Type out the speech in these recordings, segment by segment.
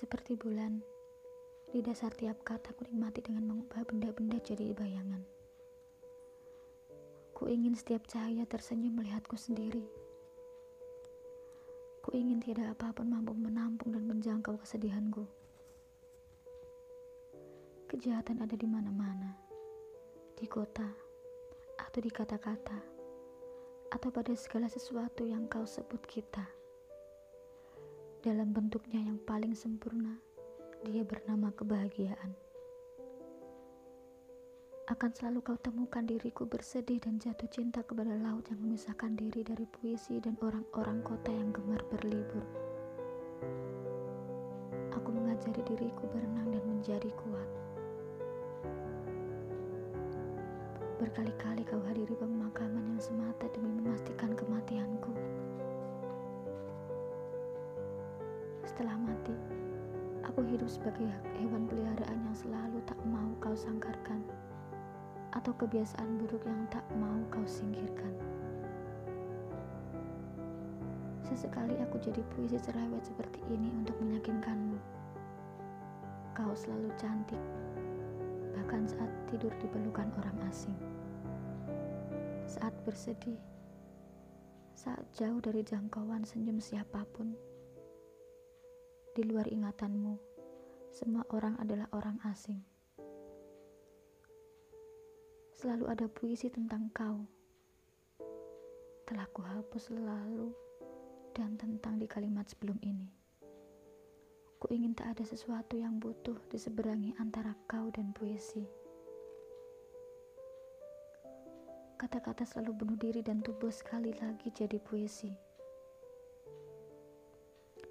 Seperti bulan, di dasar tiap kata ku nikmati dengan mengubah benda-benda jadi bayangan. Ku ingin setiap cahaya tersenyum melihatku sendiri. Ku ingin tidak apa pun mampu menampung dan menjangkau kesedihanku. Kejahatan ada di mana-mana, di kota, atau di kata-kata, atau pada segala sesuatu yang kau sebut kita. Dalam bentuknya yang paling sempurna, dia bernama kebahagiaan. Akan selalu kau temukan diriku bersedih dan jatuh cinta kepada laut yang memisahkan diri dari puisi dan orang-orang kota yang gemar berlibur. Aku mengajari diriku berenang dan menjadi kuat. Berkali-kali kau hadiri pemakaman yang semata demi memastikan kematianku. Setelah mati, aku hidup sebagai hewan peliharaan yang selalu tak mau kau sangkarkan, atau kebiasaan buruk yang tak mau kau singkirkan. Sesekali aku jadi puisi cerewet seperti ini untuk meyakinkanmu. Kau selalu cantik, bahkan saat tidur di pelukan orang asing. Saat bersedih, saat jauh dari jangkauan senyum siapa pun, di luar ingatanmu, semua orang adalah orang asing. Selalu ada puisi tentang kau. Telah kuhapus lalu dan tentang di kalimat sebelum ini. Ku ingin tak ada sesuatu yang butuh diseberangi antara kau dan puisi. Kata-kata selalu bunuh diri dan tubuh sekali lagi jadi puisi.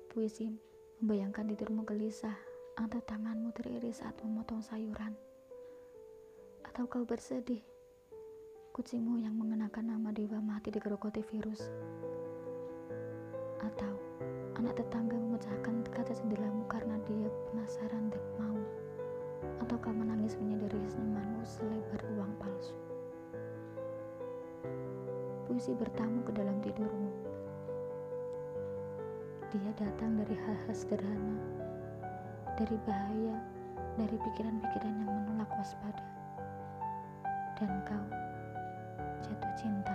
Puisi Membayangkan tidurmu gelisah atau tanganmu teriris saat memotong sayuran. Atau kau bersedih, kucingmu yang mengenakan nama dewa mati digerogoti virus. Atau anak tetangga memecahkan kaca jendelamu karena dia penasaran dan mau. Atau kau menangis menyadari senyumanmu selebar uang palsu. Puisi bertamu ke dalam tidurmu dia datang dari hal-hal sederhana, dari bahaya, dari pikiran-pikiran yang menolak waspada. Dan kau jatuh cinta.